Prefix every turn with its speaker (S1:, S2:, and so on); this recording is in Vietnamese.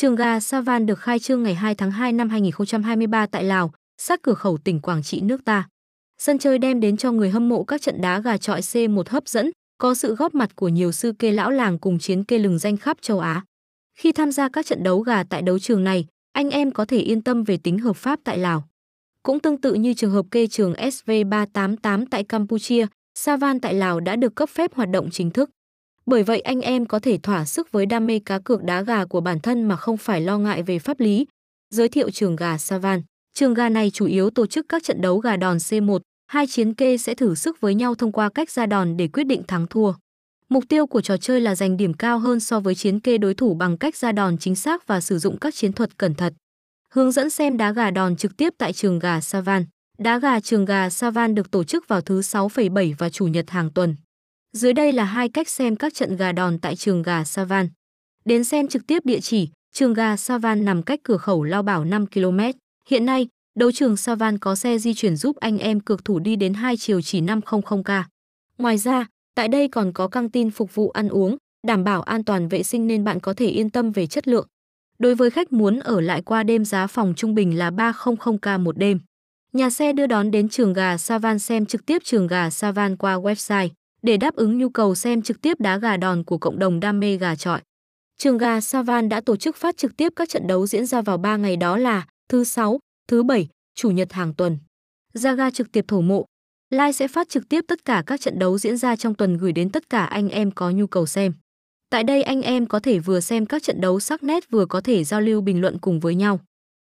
S1: Trường gà Savan được khai trương ngày 2 tháng 2 năm 2023 tại Lào, sát cửa khẩu tỉnh Quảng Trị nước ta. Sân chơi đem đến cho người hâm mộ các trận đá gà trọi C1 hấp dẫn, có sự góp mặt của nhiều sư kê lão làng cùng chiến kê lừng danh khắp châu Á. Khi tham gia các trận đấu gà tại đấu trường này, anh em có thể yên tâm về tính hợp pháp tại Lào. Cũng tương tự như trường hợp kê trường SV388 tại Campuchia, Savan tại Lào đã được cấp phép hoạt động chính thức. Bởi vậy anh em có thể thỏa sức với đam mê cá cược đá gà của bản thân mà không phải lo ngại về pháp lý. Giới thiệu trường gà Savan. Trường gà này chủ yếu tổ chức các trận đấu gà đòn C1, hai chiến kê sẽ thử sức với nhau thông qua cách ra đòn để quyết định thắng thua. Mục tiêu của trò chơi là giành điểm cao hơn so với chiến kê đối thủ bằng cách ra đòn chính xác và sử dụng các chiến thuật cẩn thận. Hướng dẫn xem đá gà đòn trực tiếp tại trường gà Savan. Đá gà trường gà Savan được tổ chức vào thứ 6,7 và chủ nhật hàng tuần. Dưới đây là hai cách xem các trận gà đòn tại trường gà Savan. Đến xem trực tiếp địa chỉ, trường gà Savan nằm cách cửa khẩu Lao Bảo 5 km. Hiện nay, đấu trường Savan có xe di chuyển giúp anh em cược thủ đi đến hai chiều chỉ 500k. Ngoài ra, tại đây còn có căng tin phục vụ ăn uống, đảm bảo an toàn vệ sinh nên bạn có thể yên tâm về chất lượng. Đối với khách muốn ở lại qua đêm giá phòng trung bình là 300k một đêm. Nhà xe đưa đón đến trường gà Savan xem trực tiếp trường gà Savan qua website để đáp ứng nhu cầu xem trực tiếp đá gà đòn của cộng đồng đam mê gà trọi. Trường gà Savan đã tổ chức phát trực tiếp các trận đấu diễn ra vào 3 ngày đó là thứ sáu, thứ bảy, chủ nhật hàng tuần. Ra ga trực tiếp thổ mộ. Lai sẽ phát trực tiếp tất cả các trận đấu diễn ra trong tuần gửi đến tất cả anh em có nhu cầu xem. Tại đây anh em có thể vừa xem các trận đấu sắc nét vừa có thể giao lưu bình luận cùng với nhau.